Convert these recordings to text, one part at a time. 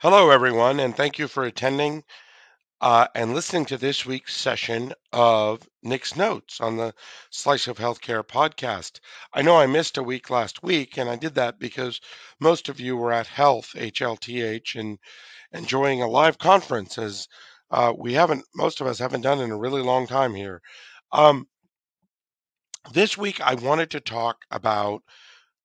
Hello, everyone, and thank you for attending uh, and listening to this week's session of Nick's Notes on the Slice of Healthcare podcast. I know I missed a week last week, and I did that because most of you were at Health, HLTH, and enjoying a live conference as uh, we haven't, most of us haven't done in a really long time here. Um, this week, I wanted to talk about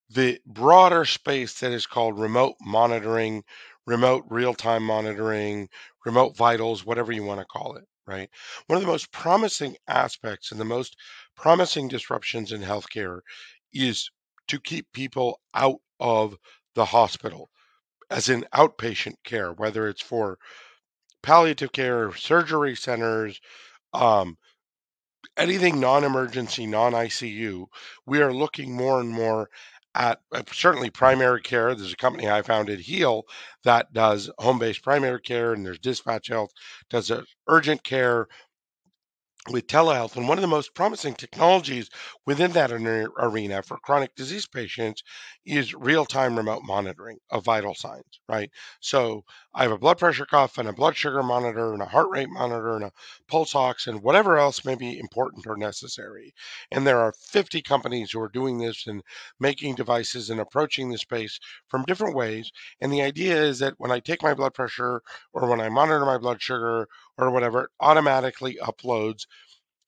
the broader space that is called remote monitoring, remote real time monitoring, remote vitals, whatever you want to call it, right? One of the most promising aspects and the most promising disruptions in healthcare is to keep people out of the hospital, as in outpatient care, whether it's for palliative care, surgery centers, um, anything non-emergency, non-ICU, we are looking more and more at uh, certainly primary care. There's a company I founded, Heal, that does home-based primary care, and there's Dispatch Health does urgent care, with telehealth. And one of the most promising technologies within that arena for chronic disease patients is real time remote monitoring of vital signs, right? So I have a blood pressure cuff and a blood sugar monitor and a heart rate monitor and a pulse ox and whatever else may be important or necessary. And there are 50 companies who are doing this and making devices and approaching the space from different ways. And the idea is that when I take my blood pressure or when I monitor my blood sugar or whatever, it automatically uploads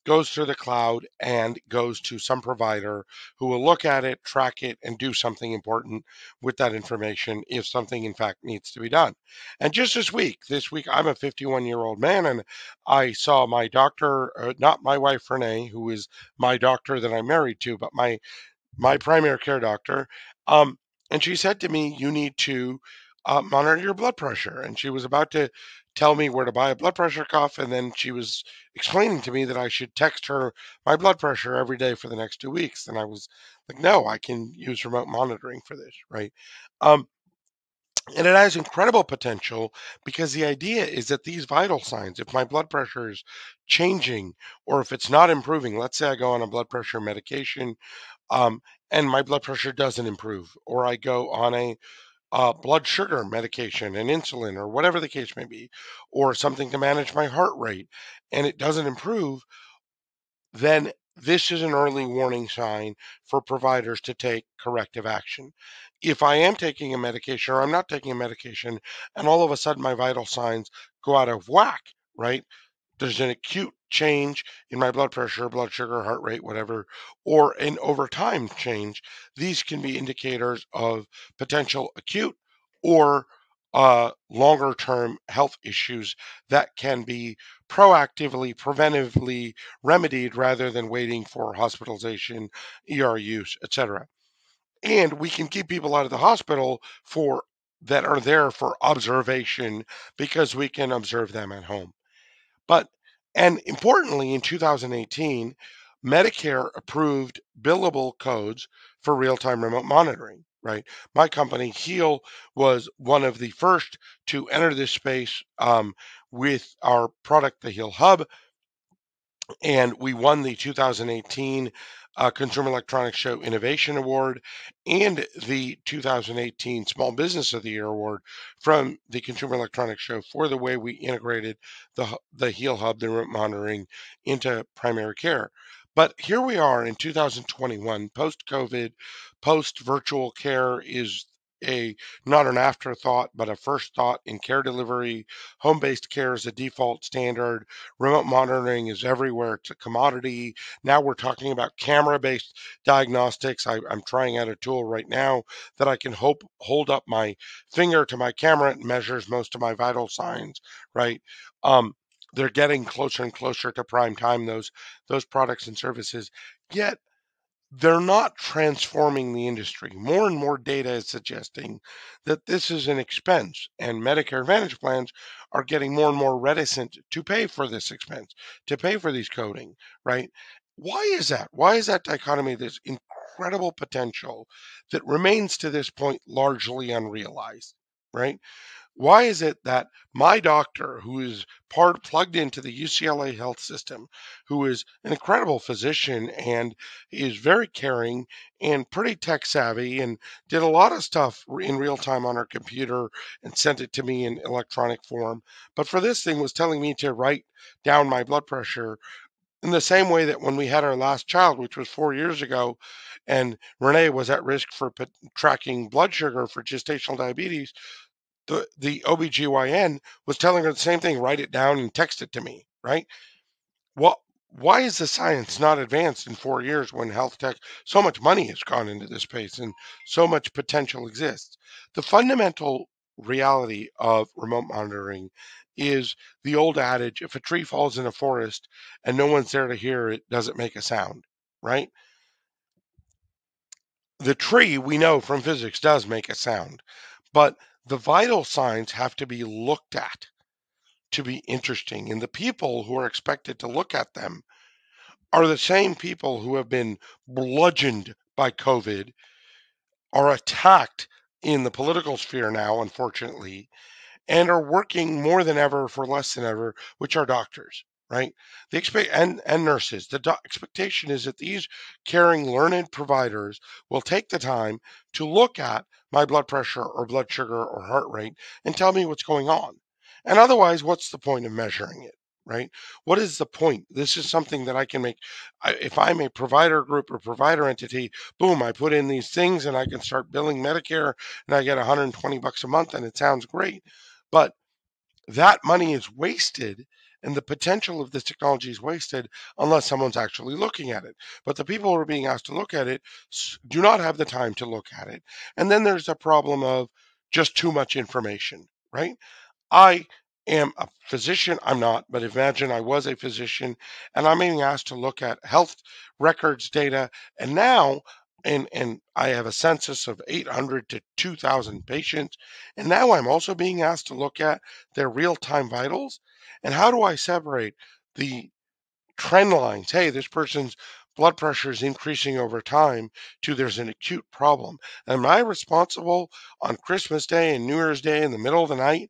goes through the cloud and goes to some provider who will look at it, track it, and do something important with that information if something in fact needs to be done. And just this week, this week, I'm a 51 year old man and I saw my doctor, uh, not my wife Renee, who is my doctor that I'm married to, but my my primary care doctor. Um, and she said to me, You need to uh, monitor your blood pressure. And she was about to tell me where to buy a blood pressure cuff. And then she was explaining to me that I should text her my blood pressure every day for the next two weeks. And I was like, no, I can use remote monitoring for this, right? Um, and it has incredible potential because the idea is that these vital signs, if my blood pressure is changing or if it's not improving, let's say I go on a blood pressure medication um, and my blood pressure doesn't improve, or I go on a uh, blood sugar medication and insulin or whatever the case may be, or something to manage my heart rate, and it doesn't improve, then this is an early warning sign for providers to take corrective action. If I am taking a medication or I'm not taking a medication, and all of a sudden my vital signs go out of whack, right? There's an acute change in my blood pressure, blood sugar, heart rate, whatever, or an over time change, these can be indicators of potential acute or uh, longer term health issues that can be proactively, preventively remedied rather than waiting for hospitalization, ER use, etc. And we can keep people out of the hospital for that are there for observation because we can observe them at home. But and importantly, in 2018, Medicare approved billable codes for real time remote monitoring, right? My company, Heal, was one of the first to enter this space um, with our product, the Heal Hub. And we won the 2018 uh, Consumer Electronics Show Innovation Award and the 2018 Small Business of the Year Award from the Consumer Electronics Show for the way we integrated the the Heal Hub, the remote monitoring, into primary care. But here we are in 2021, post COVID, post virtual care is a not an afterthought, but a first thought in care delivery. Home based care is a default standard. Remote monitoring is everywhere. It's a commodity. Now we're talking about camera based diagnostics. I, am trying out a tool right now that I can hope hold up my finger to my camera. It measures most of my vital signs, right? Um, they're getting closer and closer to prime time, those those products and services. Yet they're not transforming the industry. More and more data is suggesting that this is an expense, and Medicare Advantage plans are getting more and more reticent to pay for this expense, to pay for these coding, right? Why is that? Why is that dichotomy, this incredible potential that remains to this point largely unrealized, right? Why is it that my doctor, who is part plugged into the UCLA health system, who is an incredible physician and is very caring and pretty tech savvy and did a lot of stuff in real time on her computer and sent it to me in electronic form, but for this thing was telling me to write down my blood pressure in the same way that when we had our last child, which was four years ago, and Renee was at risk for p- tracking blood sugar for gestational diabetes, the, the OBGYN was telling her the same thing write it down and text it to me, right? Well, why is the science not advanced in four years when health tech, so much money has gone into this space and so much potential exists? The fundamental reality of remote monitoring is the old adage if a tree falls in a forest and no one's there to hear it, doesn't make a sound, right? The tree, we know from physics, does make a sound, but the vital signs have to be looked at to be interesting. And the people who are expected to look at them are the same people who have been bludgeoned by COVID, are attacked in the political sphere now, unfortunately, and are working more than ever for less than ever, which are doctors, right? The expect and and nurses. The do- expectation is that these caring, learned providers will take the time to look at my blood pressure or blood sugar or heart rate and tell me what's going on. And otherwise, what's the point of measuring it? Right? What is the point? This is something that I can make. I, if I'm a provider group or provider entity, boom, I put in these things and I can start billing Medicare and I get 120 bucks a month and it sounds great. But that money is wasted and the potential of this technology is wasted unless someone's actually looking at it. But the people who are being asked to look at it do not have the time to look at it. And then there's a problem of just too much information, right? I am a physician. I'm not, but imagine I was a physician and I'm being asked to look at health records data. And now, and, and I have a census of 800 to 2,000 patients. And now I'm also being asked to look at their real time vitals. And how do I separate the trend lines? Hey, this person's blood pressure is increasing over time to there's an acute problem. Am I responsible on Christmas Day and New Year's Day in the middle of the night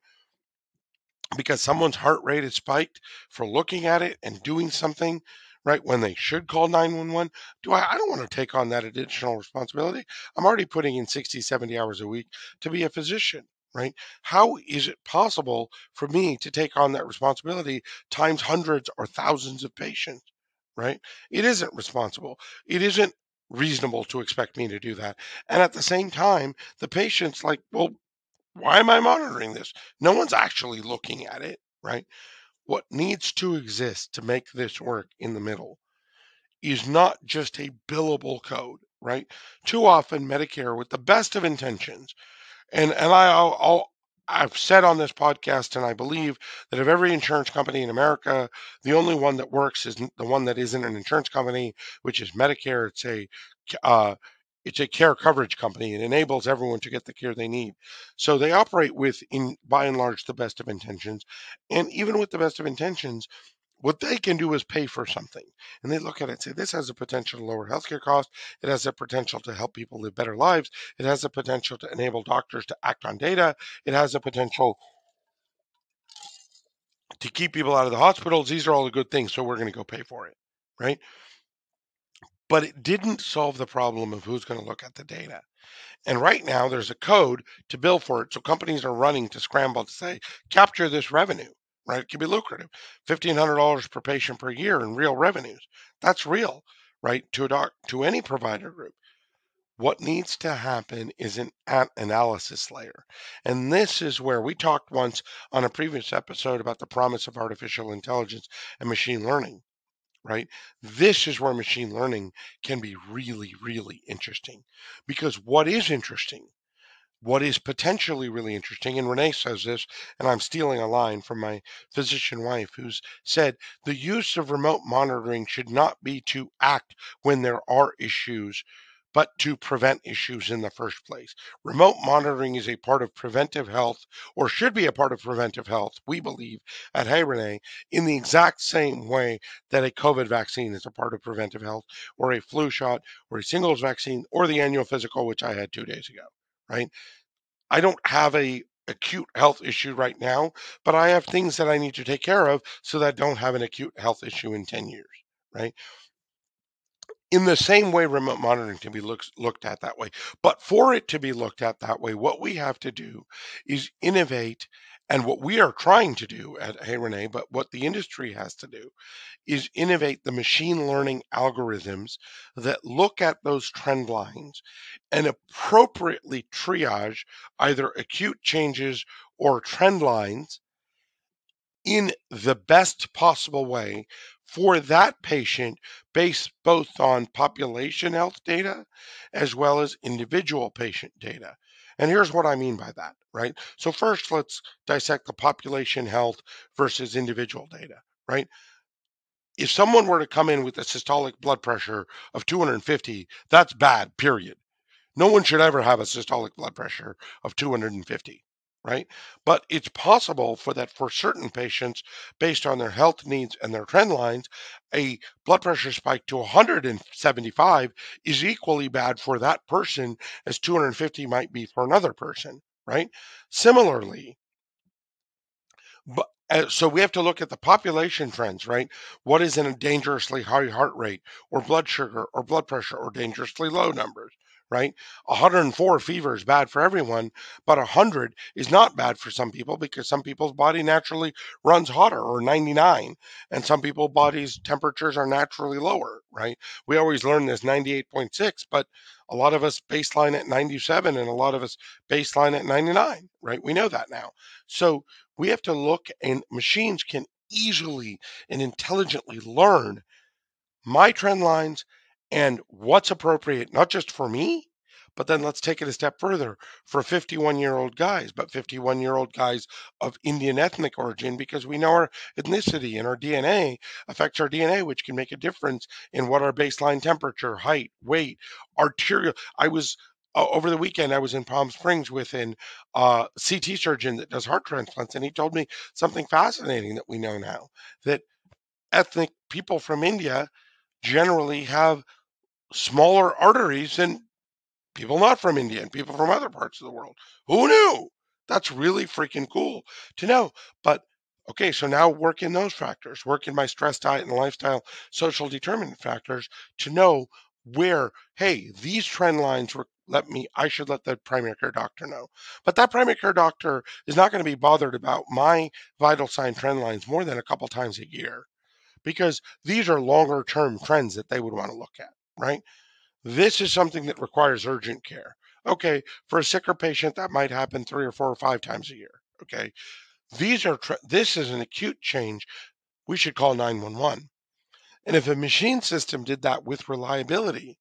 because someone's heart rate is spiked for looking at it and doing something right when they should call 911 do i i don't want to take on that additional responsibility. I'm already putting in 60 70 hours a week to be a physician right? How is it possible for me to take on that responsibility times hundreds or thousands of patients right? It isn't responsible. It isn't reasonable to expect me to do that. And at the same time the patient's like well why am I monitoring this? No one's actually looking at it, right? What needs to exist to make this work in the middle is not just a billable code, right? Too often, Medicare, with the best of intentions, and and I, I'll, I've said on this podcast, and I believe that of every insurance company in America, the only one that works is the one that isn't an insurance company, which is Medicare. It's a uh, it's a care coverage company. It enables everyone to get the care they need. So they operate with, in by and large, the best of intentions. And even with the best of intentions, what they can do is pay for something. And they look at it and say, this has a potential to lower healthcare costs. It has a potential to help people live better lives. It has a potential to enable doctors to act on data. It has a potential to keep people out of the hospitals. These are all the good things. So we're going to go pay for it. Right. But it didn't solve the problem of who's going to look at the data. And right now, there's a code to bill for it. So companies are running to scramble to say, capture this revenue, right? It can be lucrative. $1,500 per patient per year in real revenues. That's real, right? To a doc, to any provider group. What needs to happen is an analysis layer. And this is where we talked once on a previous episode about the promise of artificial intelligence and machine learning right? This is where machine learning can be really, really interesting. Because what is interesting, what is potentially really interesting, and Renee says this, and I'm stealing a line from my physician wife who's said the use of remote monitoring should not be to act when there are issues but to prevent issues in the first place. Remote monitoring is a part of preventive health, or should be a part of preventive health, we believe at Hey Renee, in the exact same way that a COVID vaccine is a part of preventive health, or a flu shot, or a shingles vaccine, or the annual physical, which I had two days ago, right? I don't have a acute health issue right now, but I have things that I need to take care of so that I don't have an acute health issue in 10 years, right? In the same way, remote monitoring can be looked looked at that way. But for it to be looked at that way, what we have to do is innovate. And what we are trying to do at Hey Renee, but what the industry has to do is innovate the machine learning algorithms that look at those trend lines and appropriately triage either acute changes or trend lines in the best possible way for that patient based both on population health data as well as individual patient data. And here's what I mean by that, right? So, first, let's dissect the population health versus individual data, right? If someone were to come in with a systolic blood pressure of 250, that's bad, period. No one should ever have a systolic blood pressure of 250, right? But it's possible for that for certain patients, based on their health needs and their trend lines, a blood pressure spike to 175 is equally bad for that person as 250 might be for another person, right? Similarly, but uh, so we have to look at the population trends, right? What is in a dangerously high heart rate or blood sugar or blood pressure or dangerously low numbers, right? 104 fever is bad for everyone, but 100 is not bad for some people because some people's body naturally runs hotter or 99 and some people's bodies temperatures are naturally lower, right? We always learn this 98.6, but a lot of us baseline at 97 and a lot of us baseline at 99, right? We know that now. So we have to look, and machines can easily and intelligently learn my trend lines and what's appropriate, not just for me, but then let's take it a step further for 51 year old guys, but 51 year old guys of Indian ethnic origin, because we know our ethnicity and our DNA affects our DNA, which can make a difference in what our baseline temperature, height, weight, arterial. I was uh, over the weekend, I was in Palm Springs with an uh, CT surgeon that does heart transplants, and he told me something fascinating that we know now that ethnic people from India generally have smaller arteries than people not from India and people from other parts of the world. Who knew? That's really freaking cool to know. But okay, so now work in those factors, work in my stress, diet, and lifestyle social determinant factors to know where, hey, these trend lines were let me I should let the primary care doctor know. But that primary care doctor is not going to be bothered about my vital sign trend lines more than a couple times a year because these are longer term trends that they would want to look at, right? This is something that requires urgent care. Okay, for a sicker patient, that might happen three or four or five times a year. Okay, these are this is an acute change. We should call 911. And if a machine system did that with reliability,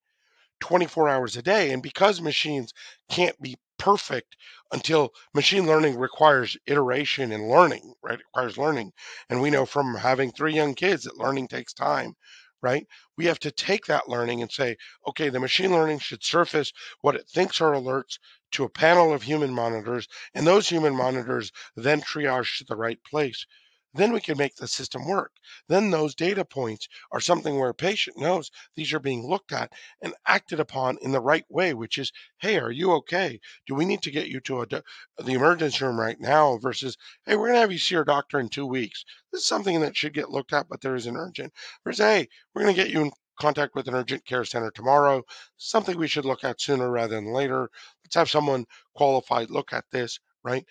24 hours a day. And because machines can't be perfect until machine learning requires iteration and learning, right? It requires learning. And we know from having three young kids that learning takes time, right? We have to take that learning and say, okay, the machine learning should surface what it thinks are alerts to a panel of human monitors, and those human monitors then triage to the right place. Then we can make the system work. Then those data points are something where a patient knows these are being looked at and acted upon in the right way, which is, hey, are you okay? Do we need to get you to a, the emergency room right now versus, hey, we're going to have you see our doctor in two weeks. This is something that should get looked at, but there is an urgent. Versus, hey, we're going to get you in contact with an urgent care center tomorrow. Something we should look at sooner rather than later. Let's have someone qualified look at this, right?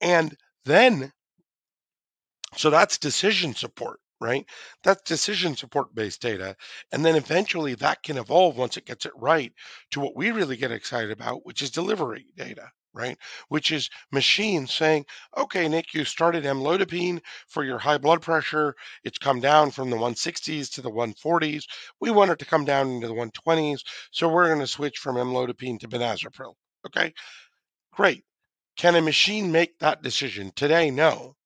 And then so that's decision support, right? That's decision support based data. And then eventually that can evolve once it gets it right to what we really get excited about, which is delivery data, right? Which is machines saying, okay, Nick, you started amlodipine for your high blood pressure. It's come down from the 160s to the 140s. We want it to come down into the 120s. So we're going to switch from amlodipine to benazepril. Okay, great. Can a machine make that decision? Today, no.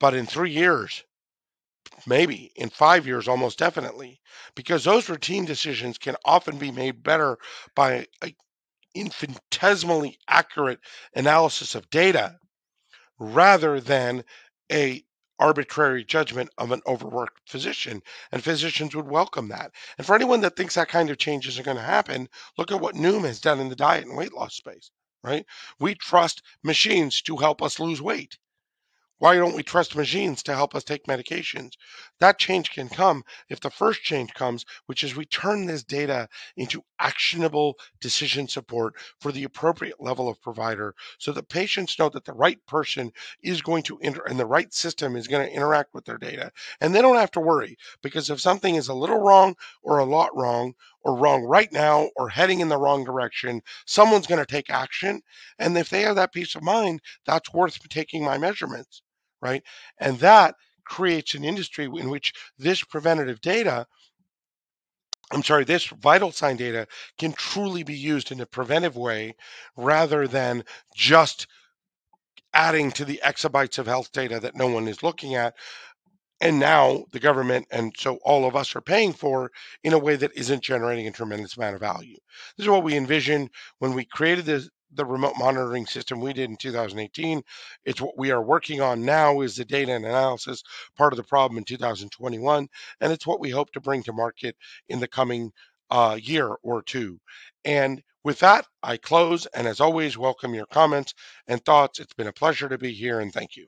But in three years, maybe in five years, almost definitely, because those routine decisions can often be made better by an infinitesimally accurate analysis of data rather than a arbitrary judgment of an overworked physician and physicians would welcome that and for anyone that thinks that kind of change isn't going to happen look at what noom has done in the diet and weight loss space right? We trust machines to help us lose weight. Why don't we trust machines to help us take medications? That change can come if the first change comes, which is we turn this data into actionable decision support for the appropriate level of provider so that patients know that the right person is going to enter and the right system is going to interact with their data. And they don't have to worry because if something is a little wrong or a lot wrong, or wrong right now or heading in the wrong direction, someone's going to take action. And if they have that peace of mind, that's worth taking my measurements right? And that creates an industry in which this preventative data, I'm sorry, this vital sign data can truly be used in a preventive way rather than just adding to the exabytes of health data that no one is looking at and now the government and so all of us are paying for in a way that isn't generating a tremendous amount of value. This is what we envisioned when we created this, the remote monitoring system we did in 2018. It's what we are working on now is the data and analysis part of the problem in 2021, and it's what we hope to bring to market in the coming uh, year or two. And with that, I close, and as always, welcome your comments and thoughts. It's been a pleasure to be here, and thank you.